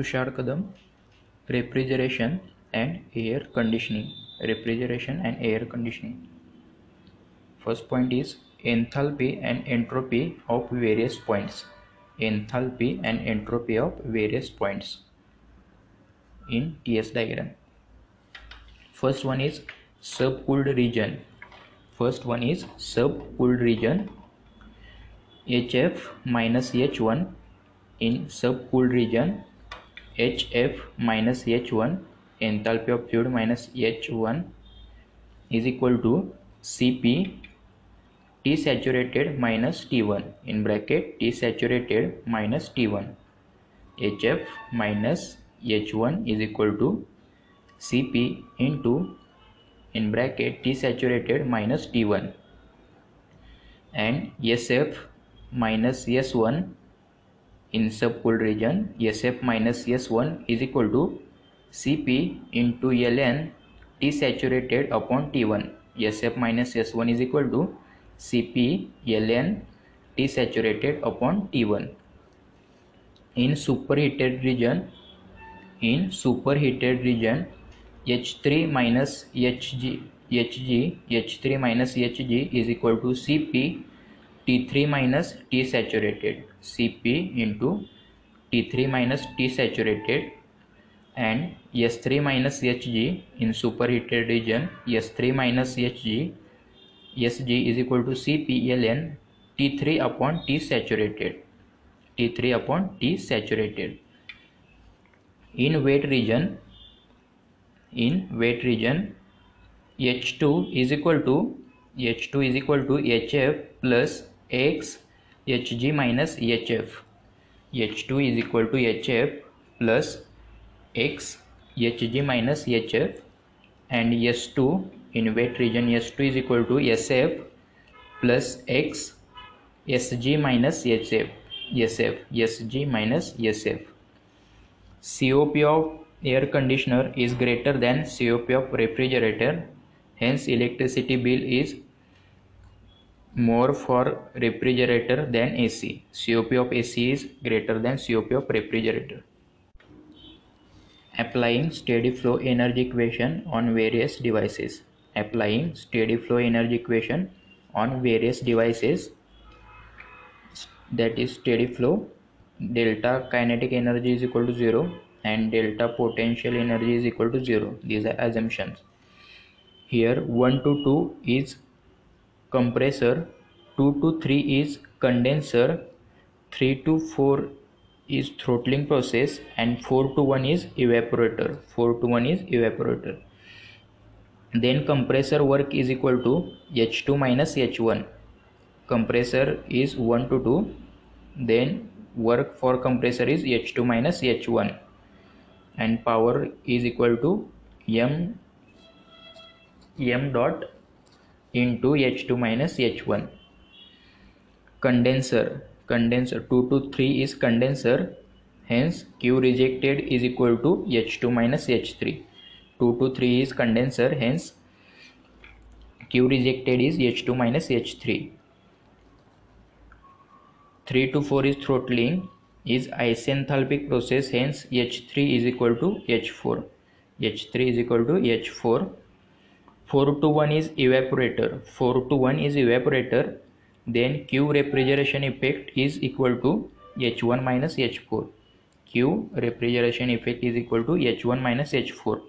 Tushar Kadam, refrigeration and air conditioning. Refrigeration and air conditioning. First point is enthalpy and entropy of various points. Enthalpy and entropy of various points in TS diagram. First one is subcooled region. First one is subcooled region HF minus H1 in subcooled region HF minus H1 enthalpy of fluid minus H1 is equal to Cp T saturated minus T1 in bracket T saturated minus T1 HF minus H1 is equal to Cp into in bracket T saturated minus T1 and SF minus S1 in subcooled region SF minus S1 is equal to Cp into Ln T saturated upon T1 SF minus S1 is equal to Cp Ln T saturated upon T1 in superheated region in superheated region H3 minus Hg Hg H3 minus Hg is equal to Cp T3 minus T saturated Cp into T3 minus T saturated and S3 minus Hg in superheated region S3 minus Hg Sg is equal to Cp ln T3 upon T saturated T3 upon T saturated. In wet region in wet region H2 is equal to H2 is equal to HF plus X Hg minus HF H2 is equal to HF plus X Hg minus HF and S2 in wet region S2 is equal to SF plus X Sg minus SF SF Sg minus SF COP of air conditioner is greater than COP of refrigerator. Hence electricity bill is more for refrigerator than AC. COP of AC is greater than COP of refrigerator. Applying steady flow energy equation on various devices. Applying steady flow energy equation on various devices that is steady flow delta kinetic energy is equal to 0 and delta potential energy is equal to 0 these are assumptions here 1 to 2 is compressor 2 to 3 is condenser 3 to 4 is throttling process and 4 to 1 is evaporator. 4 to 1 is evaporator. Then compressor work is equal to h2 minus h1 compressor is 1 to 2 then work for compressor is h2 minus h1 and power is equal to m m dot into h2 minus h1 condenser. Condenser. 2 to 3 is condenser. Hence q rejected is equal to h2 minus h3 2 to 3 is condenser. Hence q rejected is h2 minus h3 3 to 4 is throttling is isenthalpic process. Hence h3 is equal to h4 h3 is equal to h4 4 to 1 is evaporator. 4 to 1 is evaporator. Then q refrigeration effect is equal to h1 minus h4 q refrigeration effect is equal to h1 minus h4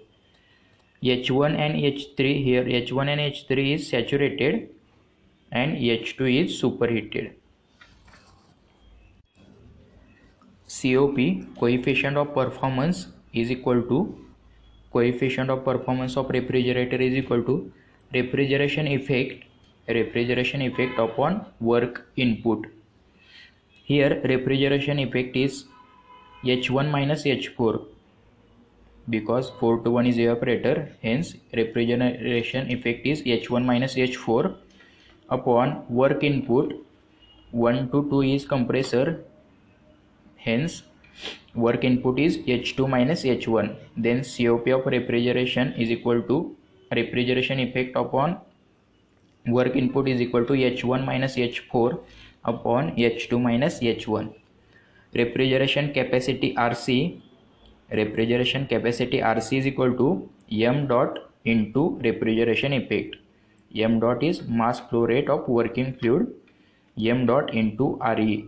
h1 and h3 here h1 and h3 is saturated and h2 is superheated. COP coefficient of performance is equal to coefficient of performance of refrigerator is equal to refrigeration effect refrigeration effect upon work input. Here refrigeration effect is h1 minus h4 because 4 to 1 is evaporator hence refrigeration effect is h1 minus h4 upon work input. 1 to 2 is compressor hence work input is h2 minus h1 then cop of refrigeration is equal to refrigeration effect upon work input is equal to h1 minus h4 upon h2 minus h1 refrigeration capacity rc refrigeration capacity RC is equal to m dot into refrigeration effect. m dot is mass flow rate of working fluid. m dot into RE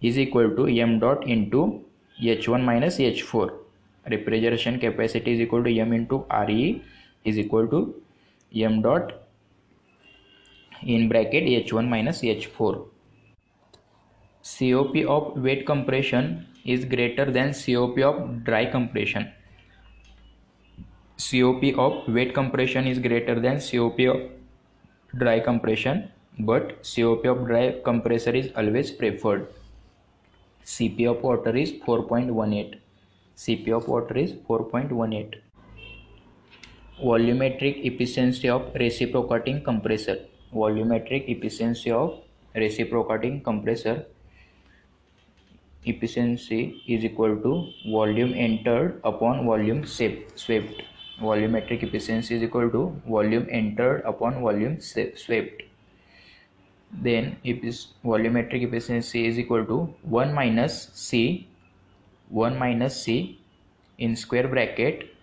is equal to m dot into H1 minus H4. Refrigeration capacity is equal to m into RE is equal to m dot in bracket H1 minus H4. COP of wet compression is greater than COP of dry compression. COP of wet compression is greater than COP of dry compression but COP of dry compressor is always preferred. CP of water is 4.18. CP of water is 4.18. Volumetric efficiency of reciprocating compressor. Volumetric efficiency of reciprocating compressor efficiency is equal to volume entered upon volume swept. Volumetric efficiency is equal to volume entered upon volume swept. Then if this volumetric efficiency is equal to 1 minus C 1 minus C in square bracket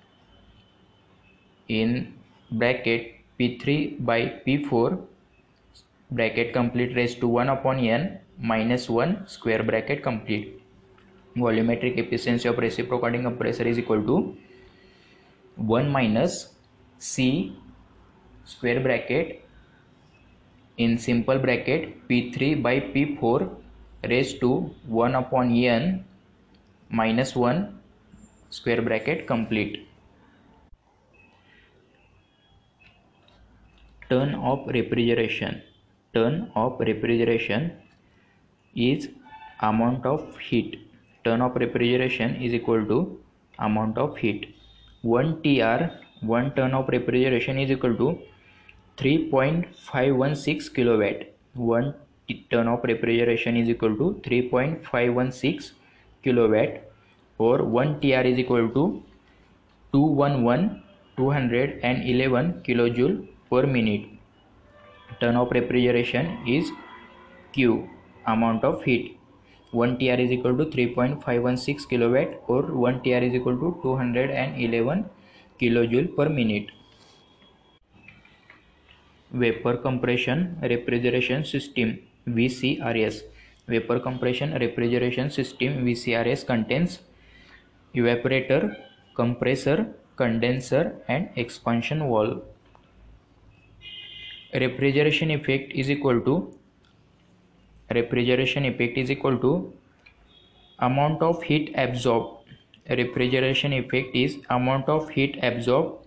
in bracket P3 by P4 bracket complete raised to 1 upon n minus 1 square bracket complete. Volumetric efficiency of reciprocating compressor is equal to 1 minus C square bracket in simple bracket P3 by P4 raised to 1 upon n minus 1 square bracket complete. Ton of refrigeration. Ton of refrigeration is amount of heat ton of refrigeration is equal to amount of heat 1 tr 1 ton of refrigeration is equal to 3.516 kilowatt. 1 ton of refrigeration is equal to 3.516 kilowatt. Or 1 tr is equal to 211 211 kilojoule per minute. Ton of refrigeration is q amount of heat. 1 tr is equal to 3.516 kilowatt. Or 1 tr is equal to 211 kilojoule per minute vapor compression refrigeration system vcrs vapor compression refrigeration system vcrs contains evaporator compressor condenser and expansion valve refrigeration effect is equal to refrigeration effect is equal to amount of heat absorbed. Refrigeration effect is amount of heat absorbed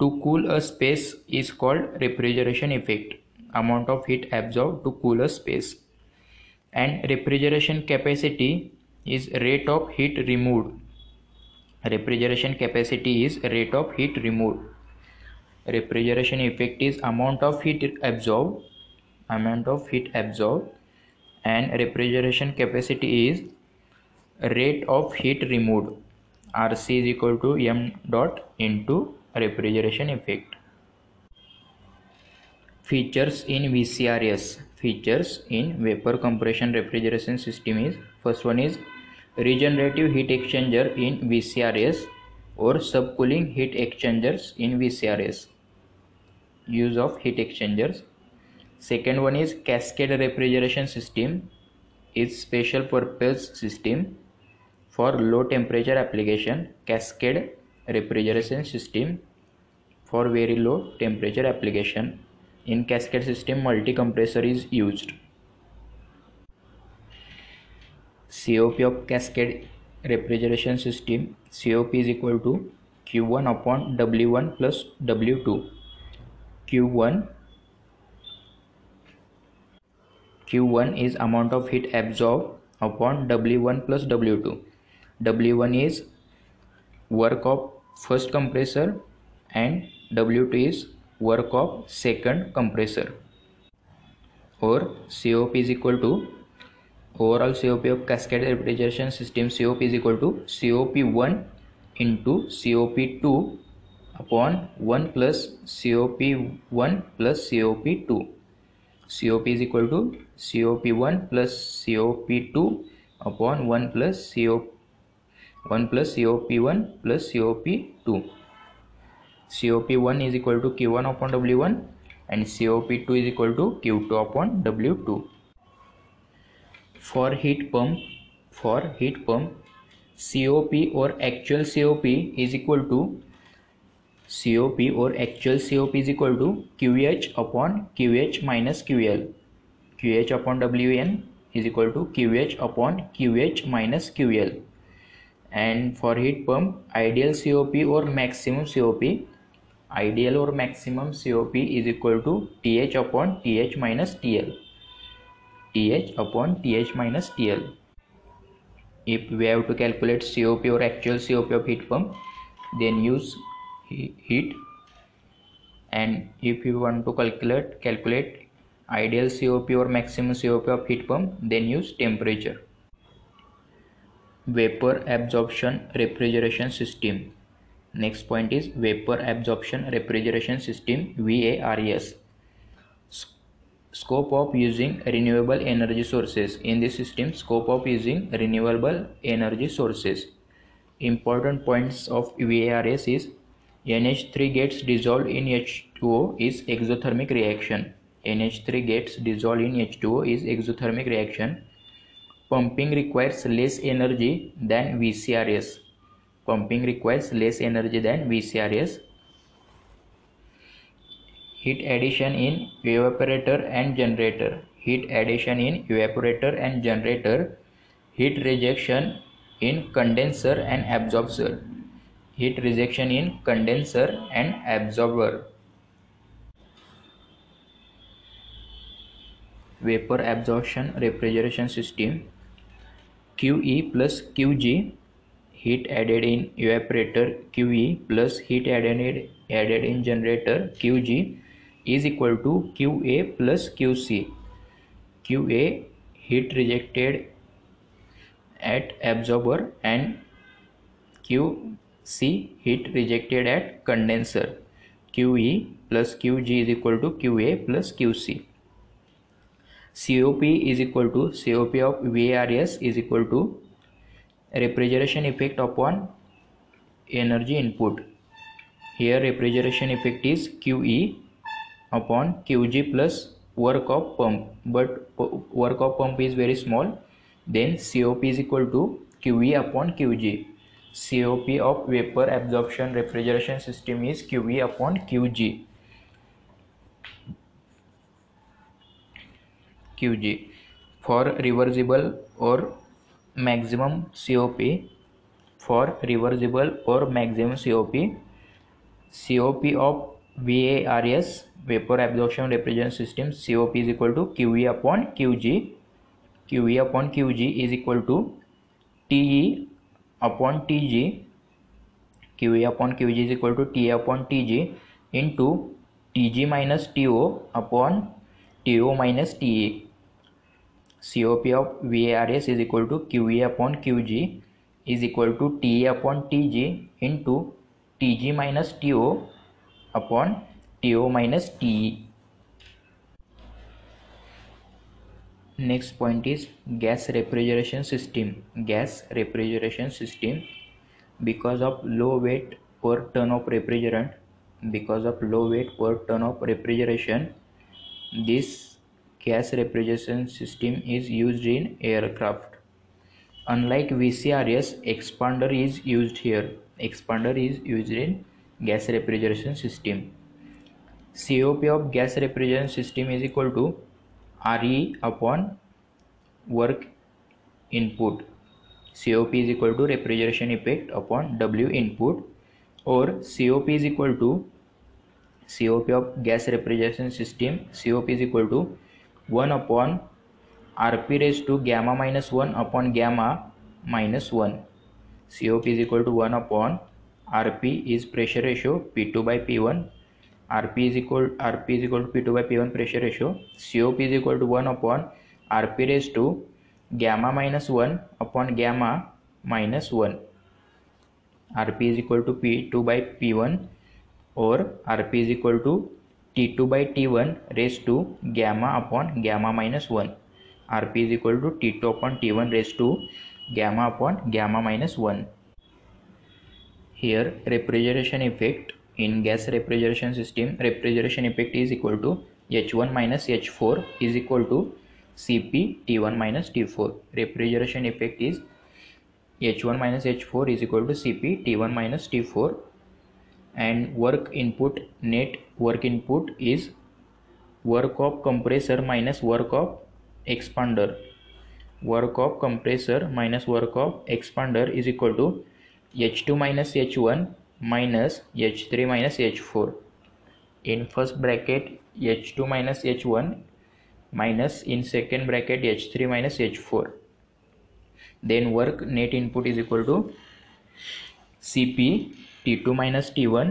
to cool a space is called refrigeration effect. Amount of heat absorbed to cool a space. And refrigeration capacity is rate of heat removed. Refrigeration capacity is rate of heat removed. Refrigeration effect is amount of heat absorbed amount of heat absorbed and refrigeration capacity is rate of heat removed. RC is equal to m dot into refrigeration effect. Features in VCRS features in vapor compression refrigeration system is first one is regenerative heat exchanger in VCRS or subcooling heat exchangers in VCRS. Use of heat exchangers second one is cascade refrigeration system is special purpose system for low temperature application cascade refrigeration system for very low temperature application. In cascade system multi compressor is used. COP of cascade refrigeration system COP is equal to Q1 upon W1 plus W2 Q1 Q1 is amount of heat absorbed upon W1 plus W2. W1 is work of first compressor and W2 is work of second compressor or COP is equal to overall COP of cascade refrigeration system COP is equal to COP1 into COP2 upon 1 plus COP1 plus COP2 COP is equal to COP1 plus COP2 upon 1 plus CO 1 plus COP1 plus COP2 COP1 is equal to Q1 upon W1 and COP2 is equal to Q2 upon W2 for heat pump for heat pump COP or actual COP is equal to COP or actual COP is equal to QH upon QH minus QL. QH upon WN is equal to QH upon QH minus QL. And for heat pump, ideal COP or maximum COP, ideal or maximum COP is equal to TH upon TH minus TL. TH upon TH minus TL. If we have to calculate COP or actual COP of heat pump, then use heat and if you want to calculate calculate ideal COP or maximum COP of heat pump then use temperature vapor absorption refrigeration system next point is vapor absorption refrigeration system VARS scope of using renewable energy sources in this system scope of using renewable energy sources important points of VARS is NH3 gets dissolved in H2O is exothermic reaction. NH3 gets dissolved in H2O is exothermic reaction. Pumping requires less energy than VCRS. Pumping requires less energy than VCRS. Heat addition in evaporator and generator. Heat addition in evaporator and generator. Heat rejection in condenser and absorber heat rejection in condenser and absorber. Vapor absorption refrigeration system QE plus QG heat added in evaporator QE plus heat added, added in generator QG is equal to QA plus QC. QA heat rejected at absorber and Q C heat rejected at condenser. QE plus QG is equal to QA plus QC. COP is equal to COP of VARES is equal to refrigeration effect upon energy input. Here refrigeration effect is QE upon QG plus work of pump but work of pump is very small then COP is equal to QE upon QG COP of vapor absorption refrigeration system is QE upon QG. QG for reversible or maximum COP for reversible or maximum COP COP of VARES vapor absorption refrigeration system COP is equal to QE upon QG QE upon QG is equal to TE upon Tg QA upon Qg is equal to Ta upon Tg into Tg minus To upon To minus Ta. COP of VARS is equal to QA upon Qg is equal to Ta upon Tg into Tg minus To upon To minus Te. next point is gas refrigeration system gas refrigeration system because of low weight per ton of refrigerant because of low weight per ton of refrigeration this gas refrigeration system is used in aircraft unlike vcrs expander is used here expander is used in gas refrigeration system cop of gas refrigeration system is equal to RE upon work input. COP is equal to refrigeration effect upon W input or COP is equal to COP of gas refrigeration system COP is equal to 1 upon RP raised to gamma minus 1 upon gamma minus 1. COP is equal to 1 upon RP is pressure ratio P2 by P1 rp is equal rp is equal to p2 by p1 pressure ratio. Cop is equal to 1 upon rp raised to gamma minus 1 upon gamma minus 1 rp is equal to p2 by p1 or rp is equal to t2 by t1 raised to gamma upon gamma minus 1 rp is equal to t2 upon t1 raised to gamma upon gamma minus 1 here refrigeration effect. In gas refrigeration system refrigeration effect is equal to H1 minus H4 is equal to Cp T1 minus T4 refrigeration effect is H1 minus H4 is equal to Cp T1 minus T4 and work input net work input is work of compressor minus work of expander. Work of compressor minus work of expander is equal to h2 minus h1 minus h3 minus h4 in first bracket h2 minus h1 minus in second bracket h3 minus h4 then work net input is equal to cp t2 minus t1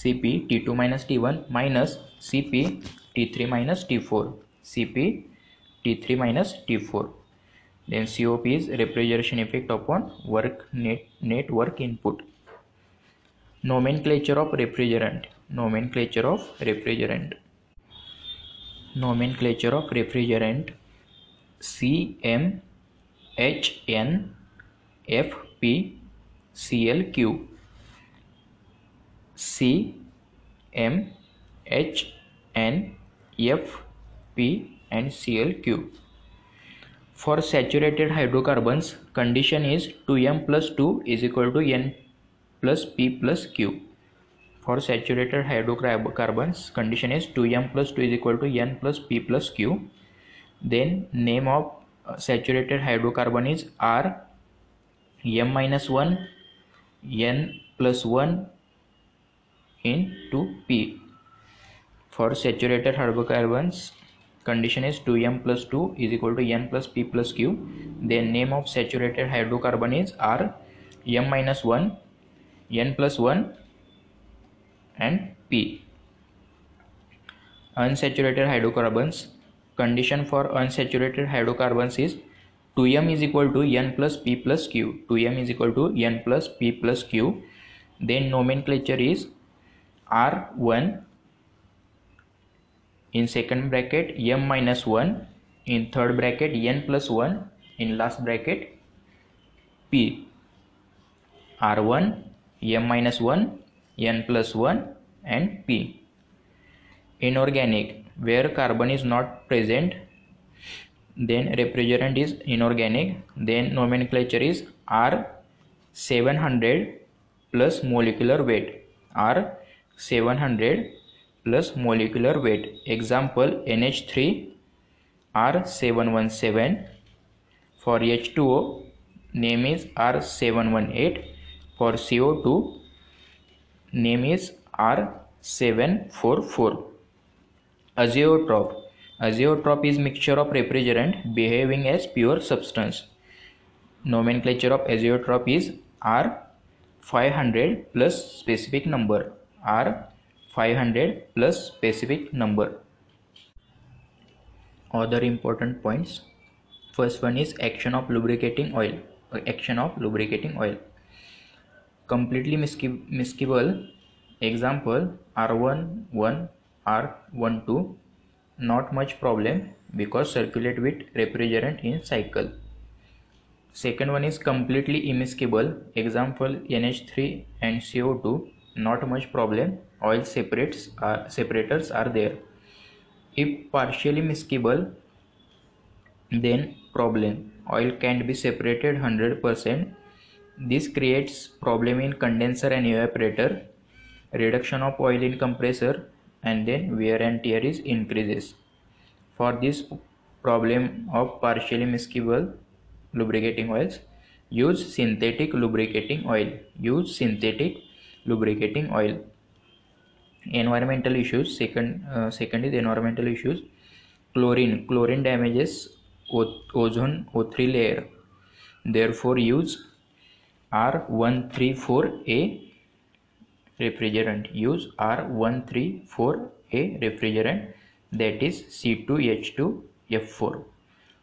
cp t2 minus t1 minus cp t3 minus t4 cp t3 minus t4 then COP is refrigeration effect upon work net, net work input. Nomenclature of refrigerant. Nomenclature of refrigerant. Nomenclature of refrigerant CM HN FP CLQ C M H N F P and CLQ for saturated hydrocarbons, condition is 2m plus 2 is equal to n plus p plus q. For saturated hydrocarbons, condition is 2m plus 2 is equal to n plus p plus q. Then name of uh, saturated hydrocarbon is R, m minus 1, n plus 1 into p. For saturated hydrocarbons, condition is 2m plus 2 is equal to n plus p plus q. Then name of saturated hydrocarbon is r m minus 1 n plus 1 and p. Unsaturated hydrocarbons condition for unsaturated hydrocarbons is 2m is equal to n plus p plus q. 2m is equal to n plus p plus q. Then nomenclature is r1 in second bracket m minus 1 in third bracket n plus 1 in last bracket p. R1 m minus 1 n plus 1 and p. Inorganic where carbon is not present then refrigerant is inorganic then nomenclature is r 700 plus molecular weight r 700 plus molecular weight. Example NH3 R717 for H2O name is R718 for CO2 name is R744 azeotrope azeotrope is mixture of refrigerant behaving as pure substance. Nomenclature of azeotrope is R500 plus specific number R 500 plus specific number. Other important points. First one is action of lubricating oil. Uh, action of lubricating oil. Completely miscible. Example R11, R12. Not much problem because circulate with refrigerant in cycle. Second one is completely immiscible. Example NH3 and CO2 not much problem. Oil separates are, separators are there. If partially miscible then problem. Oil can't be separated 100% this creates problem in condenser and evaporator reduction of oil in compressor and then wear and tear is increases. For this problem of partially miscible lubricating oils use synthetic lubricating oil. Use synthetic lubricating oil. Environmental issues second uh, second is environmental issues. Chlorine chlorine damages ozone o3 layer. Therefore use r134a refrigerant. Use r134a refrigerant that is c2h2f4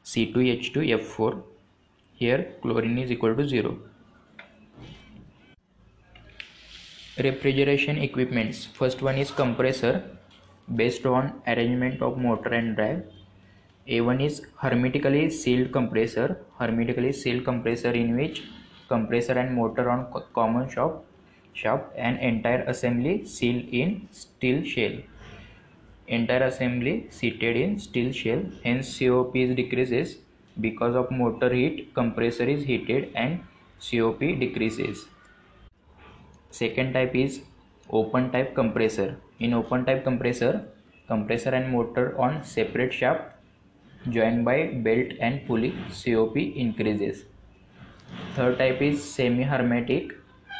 c2h2f4 here chlorine is equal to 0 refrigeration equipments. First one is compressor based on arrangement of motor and drive. A1 is hermetically sealed compressor. Hermetically sealed compressor in which compressor and motor on common shop shaft and entire assembly sealed in steel shell. Entire assembly seated in steel shell, hence COP is decreases. Because of motor heat, compressor is heated and COP decreases. Second type is open type compressor. In open type compressor, compressor and motor on separate shaft joined by belt and pulley COP increases. Third type is semi-hermetic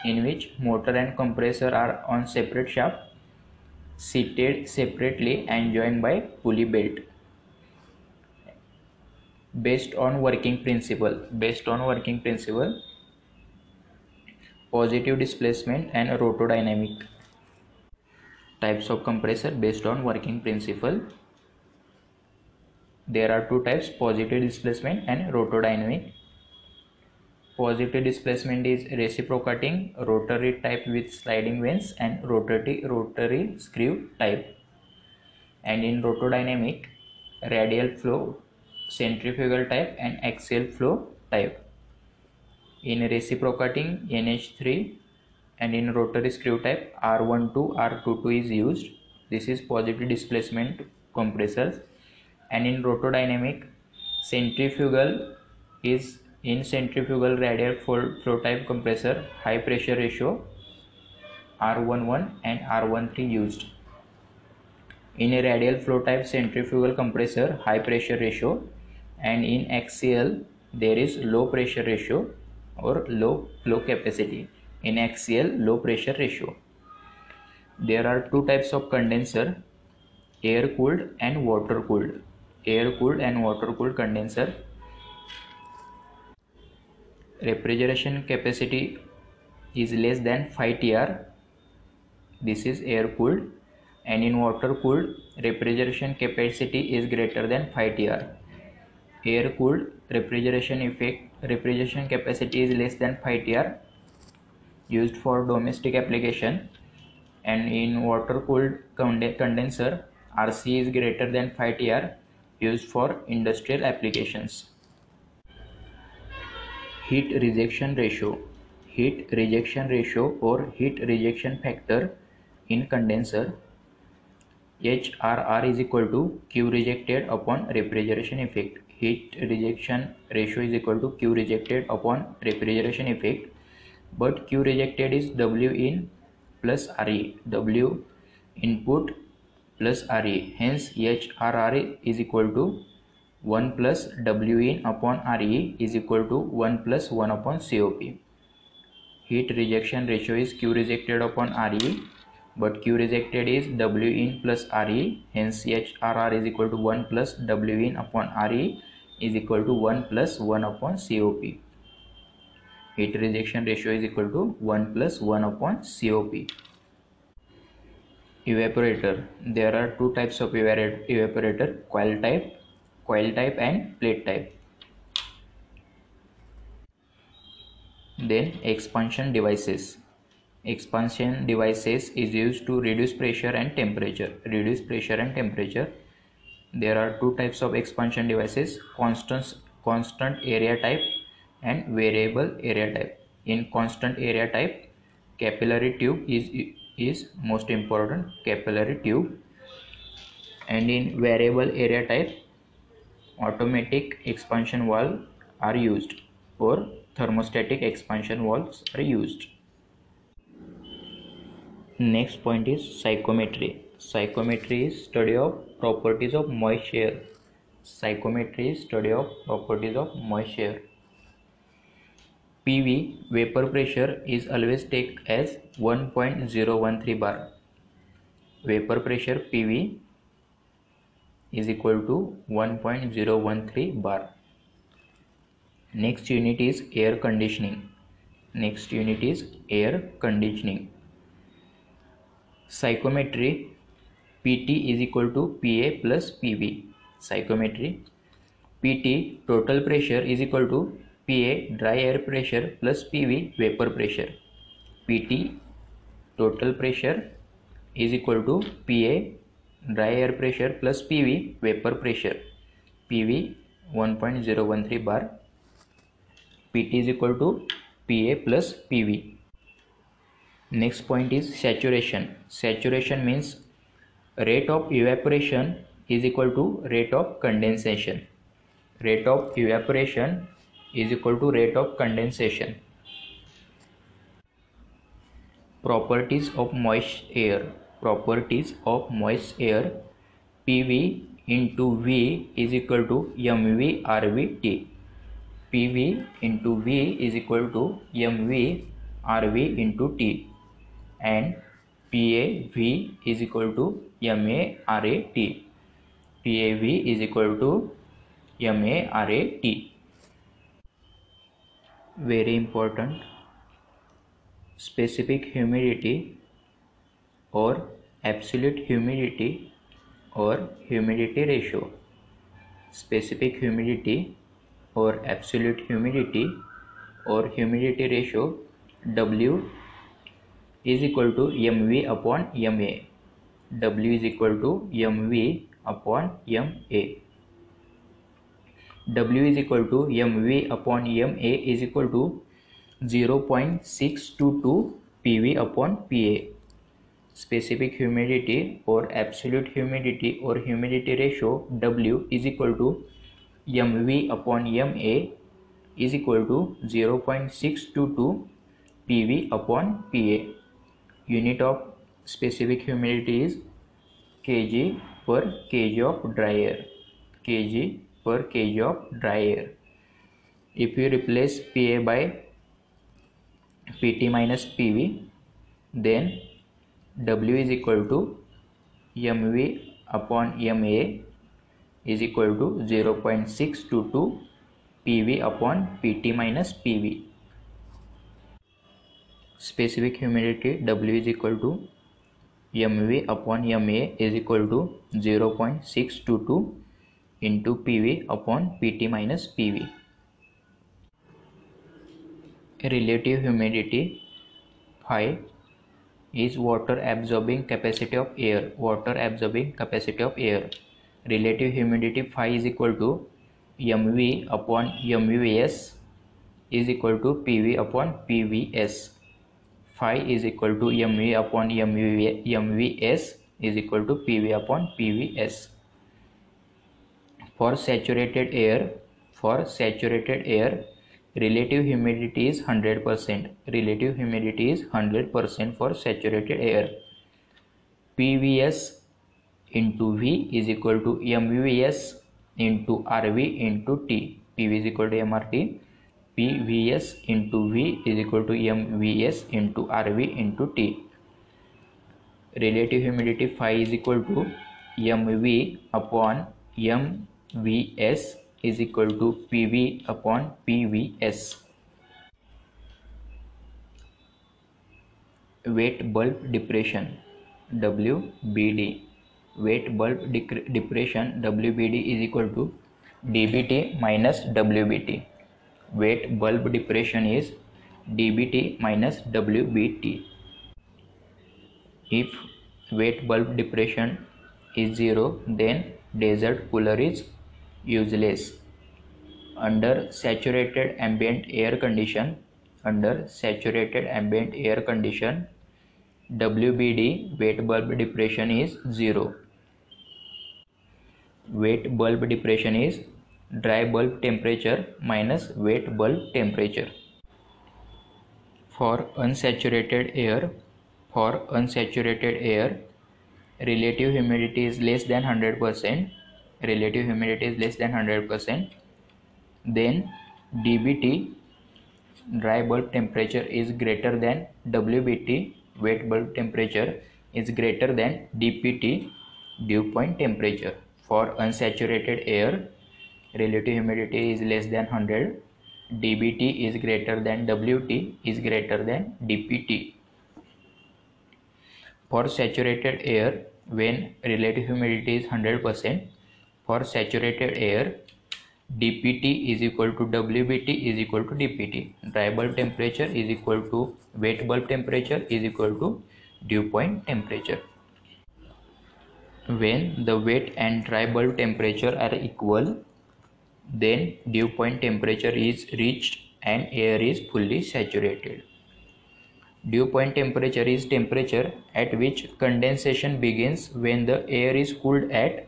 in which motor and compressor are on separate shaft seated separately and joined by pulley belt based on working principle based on working principle positive displacement and rotodynamic types of compressor based on working principle. There are two types positive displacement and rotodynamic. Positive displacement is reciprocating rotary type with sliding vanes and rotary rotary screw type. And in rotodynamic radial flow centrifugal type and axial flow type in reciprocating NH3 and in rotary screw type R12 R22 is used. This is positive displacement compressors. And in rotodynamic centrifugal is in centrifugal radial flow type compressor high pressure ratio R11 and R13 used. In a radial flow type centrifugal compressor high pressure ratio and in axial there is low pressure ratio और low low capacity in XL low pressure ratio there are two types of condenser air cooled and water cooled air cooled and water cooled condenser refrigeration capacity is less than five T R this is air cooled and in water cooled refrigeration capacity is greater than five T R air cooled refrigeration effect refrigeration capacity is less than 5 tr used for domestic application and in water cooled condenser rc is greater than 5 tr used for industrial applications. Heat rejection ratio Heat rejection ratio or heat rejection factor in condenser HRR is equal to Q rejected upon refrigeration effect. Heat rejection ratio is equal to Q rejected upon refrigeration effect but Q rejected is W in plus RE. W input plus RE. Hence HRR is equal to 1 plus W in upon RE is equal to 1 plus 1 upon COP. Heat rejection ratio is Q rejected upon RE but Q rejected is W in plus RE hence HRR is equal to 1 plus W in upon RE is equal to 1 plus 1 upon COP. Heat rejection ratio is equal to 1 plus 1 upon COP evaporator. There are two types of evaporator coil type coil type and plate type. Then expansion devices. Expansion devices is used to reduce pressure and temperature. Reduce pressure and temperature there are two types of expansion devices constant constant area type and variable area type. In constant area type capillary tube is is most important capillary tube. And in variable area type automatic expansion valve are used or thermostatic expansion valves are used. Next point is psychrometry psychrometry is study of properties of moisture Psychrometry is study of properties of moisture PV vapor pressure is always take as 1.013 bar. Vapor pressure PV is equal to 1.013 bar. Next unit is air conditioning. Next unit is air conditioning. Psychrometry PT is equal to PA plus PV. Psychrometry PT total pressure is equal to PA dry air pressure plus PV vapor pressure. PT total pressure is equal to PA dry air pressure plus PV vapor pressure. PV 1.013 bar. PT is equal to PA plus PV. next point is saturation saturation means rate of evaporation is equal to rate of condensation. Rate of evaporation is equal to rate of condensation. Properties of moist air. Properties of moist air. Pv into v is equal to mv rvt pv into v is equal to mv rv into t. And PAV is equal to MARAT. PAV is equal to MARAT. Very important. Specific humidity or absolute humidity or humidity ratio. Specific humidity or absolute humidity or humidity ratio W is equal to mv upon ma w is equal to mv upon ma w is equal to mv upon ma is equal to 0.622 pv upon pa specific humidity or absolute humidity or humidity ratio w is equal to mv upon ma is equal to 0.622 pv upon pa unit of specific humidity is kg per kg of dry air kg per kg of dry air if you replace pa by pt minus pv then w is equal to mv upon ma is equal to 0.622 pv upon pt minus pv specific humidity W is equal to mv upon ma is equal to 0.622 into pv upon pt minus pv relative humidity phi is water absorbing capacity of air water absorbing capacity of air. Relative humidity phi is equal to mv upon mvs is equal to pv upon pvs phi is equal to mv upon mv, mvs is equal to pv upon pvs for saturated air for saturated air relative humidity is 100% relative humidity is 100% for saturated air. Pvs into v is equal to mvs into rv into t. Pv is equal to mrt PVS into V is equal to MVS into RV into T. Relative humidity phi is equal to MV upon MVS is equal to PV upon PVS. Wet bulb depression WBD. wet bulb depression WBD is equal to dBT minus WBT wet bulb depression is dBT minus WBT. If wet bulb depression is 0 then desert cooler is useless. Under saturated ambient air condition under saturated ambient air condition WBD wet bulb depression is 0. Wet bulb depression is dry bulb temperature minus wet bulb temperature. For unsaturated air, for unsaturated air, relative humidity is less than 100%, relative humidity is less than 100%, then dBT dry bulb temperature is greater than WBT wet bulb temperature is greater than dPT dew point temperature. For unsaturated air, relative humidity is less than 100 dBT is greater than WT is greater than dPT for saturated air when relative humidity is 100% for saturated air dPT is equal to WBT is equal to dPT dry bulb temperature is equal to wet bulb temperature is equal to dew point temperature. When the wet and dry bulb temperature are equal then dew point temperature is reached and air is fully saturated. dew point temperature is temperature at which condensation begins when the air is cooled at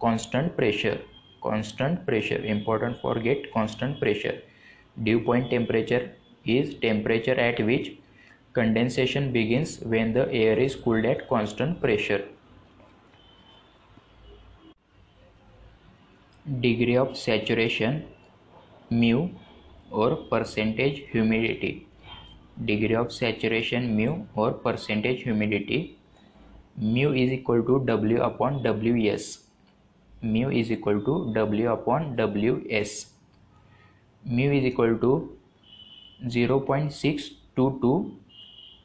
constant pressure. Constant pressure important forget constant pressure. Dew point temperature is temperature at which condensation begins when the air is cooled at constant pressure degree of saturation mu or percentage humidity degree of saturation mu or percentage humidity mu is equal to w upon ws mu is equal to w upon ws mu is equal to 0.622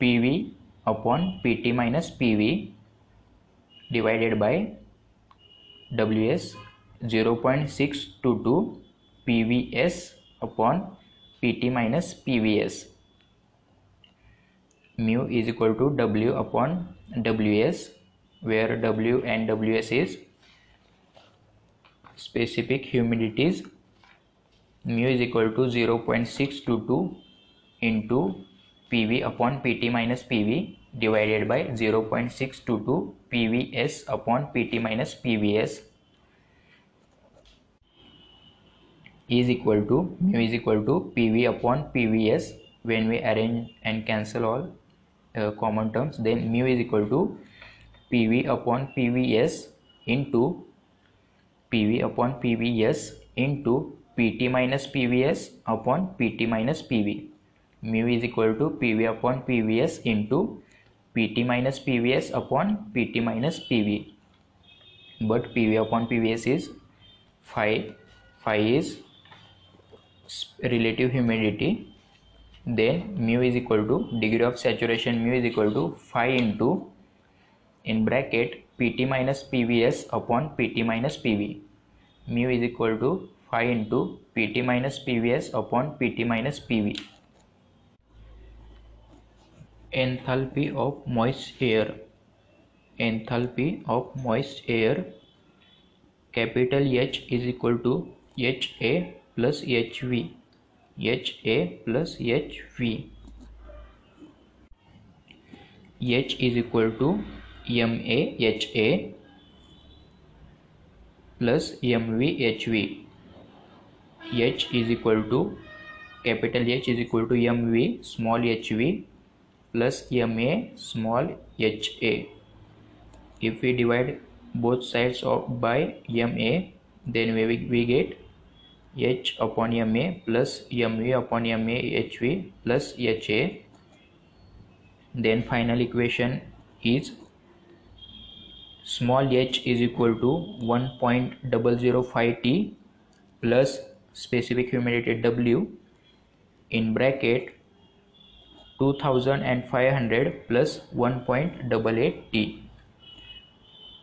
pv upon pt minus pv divided by ws 0.622 pvs upon pt minus pvs mu is equal to w upon ws where w and ws is specific humidities. Mu is equal to 0.622 into pv upon pt minus pv divided by 0.622 pvs upon pt minus pvs is equal to mu is equal to pv upon pvs when we arrange and cancel all uh, common terms then mu is equal to pv upon pvs into pv upon pvs into pt minus pvs upon pt minus pv mu is equal to pv upon pvs into pt minus pvs upon pt minus pv but pv upon pvs is phi phi is relative humidity then mu is equal to degree of saturation mu is equal to phi into in bracket pt minus pvs upon pt minus pv mu is equal to phi into pt minus pvs upon pt minus pv enthalpy of moist air enthalpy of moist air capital H is equal to HA plus HV HA plus HV H is equal to MA HA plus MV HV H is equal to capital H is equal to MV small hv plus MA small ha if we divide both sides of by MA then we, we get h upon ma plus mv upon ma hv plus ha then final equation is small h is equal to 1.005 t plus specific humidity w in bracket 2500 plus 1.88 t.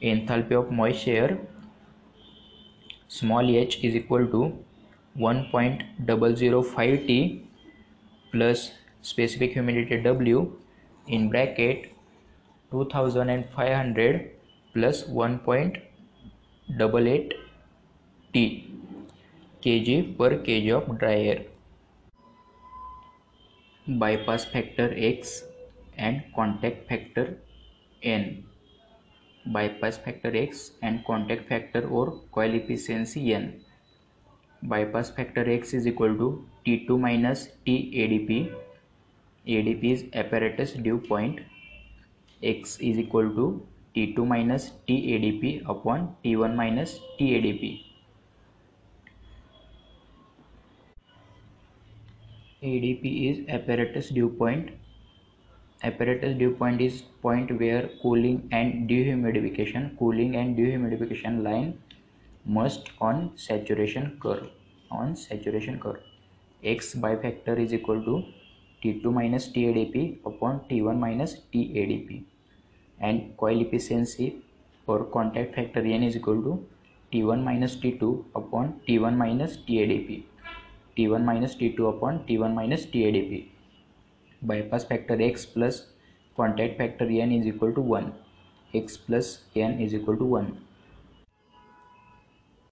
Enthalpy of moist air small h is equal to 1.005 T plus specific humidity W in bracket 2500 plus 1.88 T kg per kg of dry air. Bypass factor X and contact factor N. Bypass factor X and contact factor or coil efficiency N bypass factor X is equal to T2 minus T ADP. Is apparatus dew point. X is equal to T2 minus T ADP upon T1 minus T ADP. ADP is apparatus dew point. Apparatus dew point is point where cooling and dehumidification, cooling and dehumidification line must on saturation curve. On saturation curve. X by factor is equal to T2 minus TADP upon T1 minus TADP and coil efficiency or contact factor N is equal to T1 minus T2 upon T1 minus TADP T1 minus T2 upon T1 minus TADP bypass factor X plus contact factor N is equal to 1 X plus N is equal to 1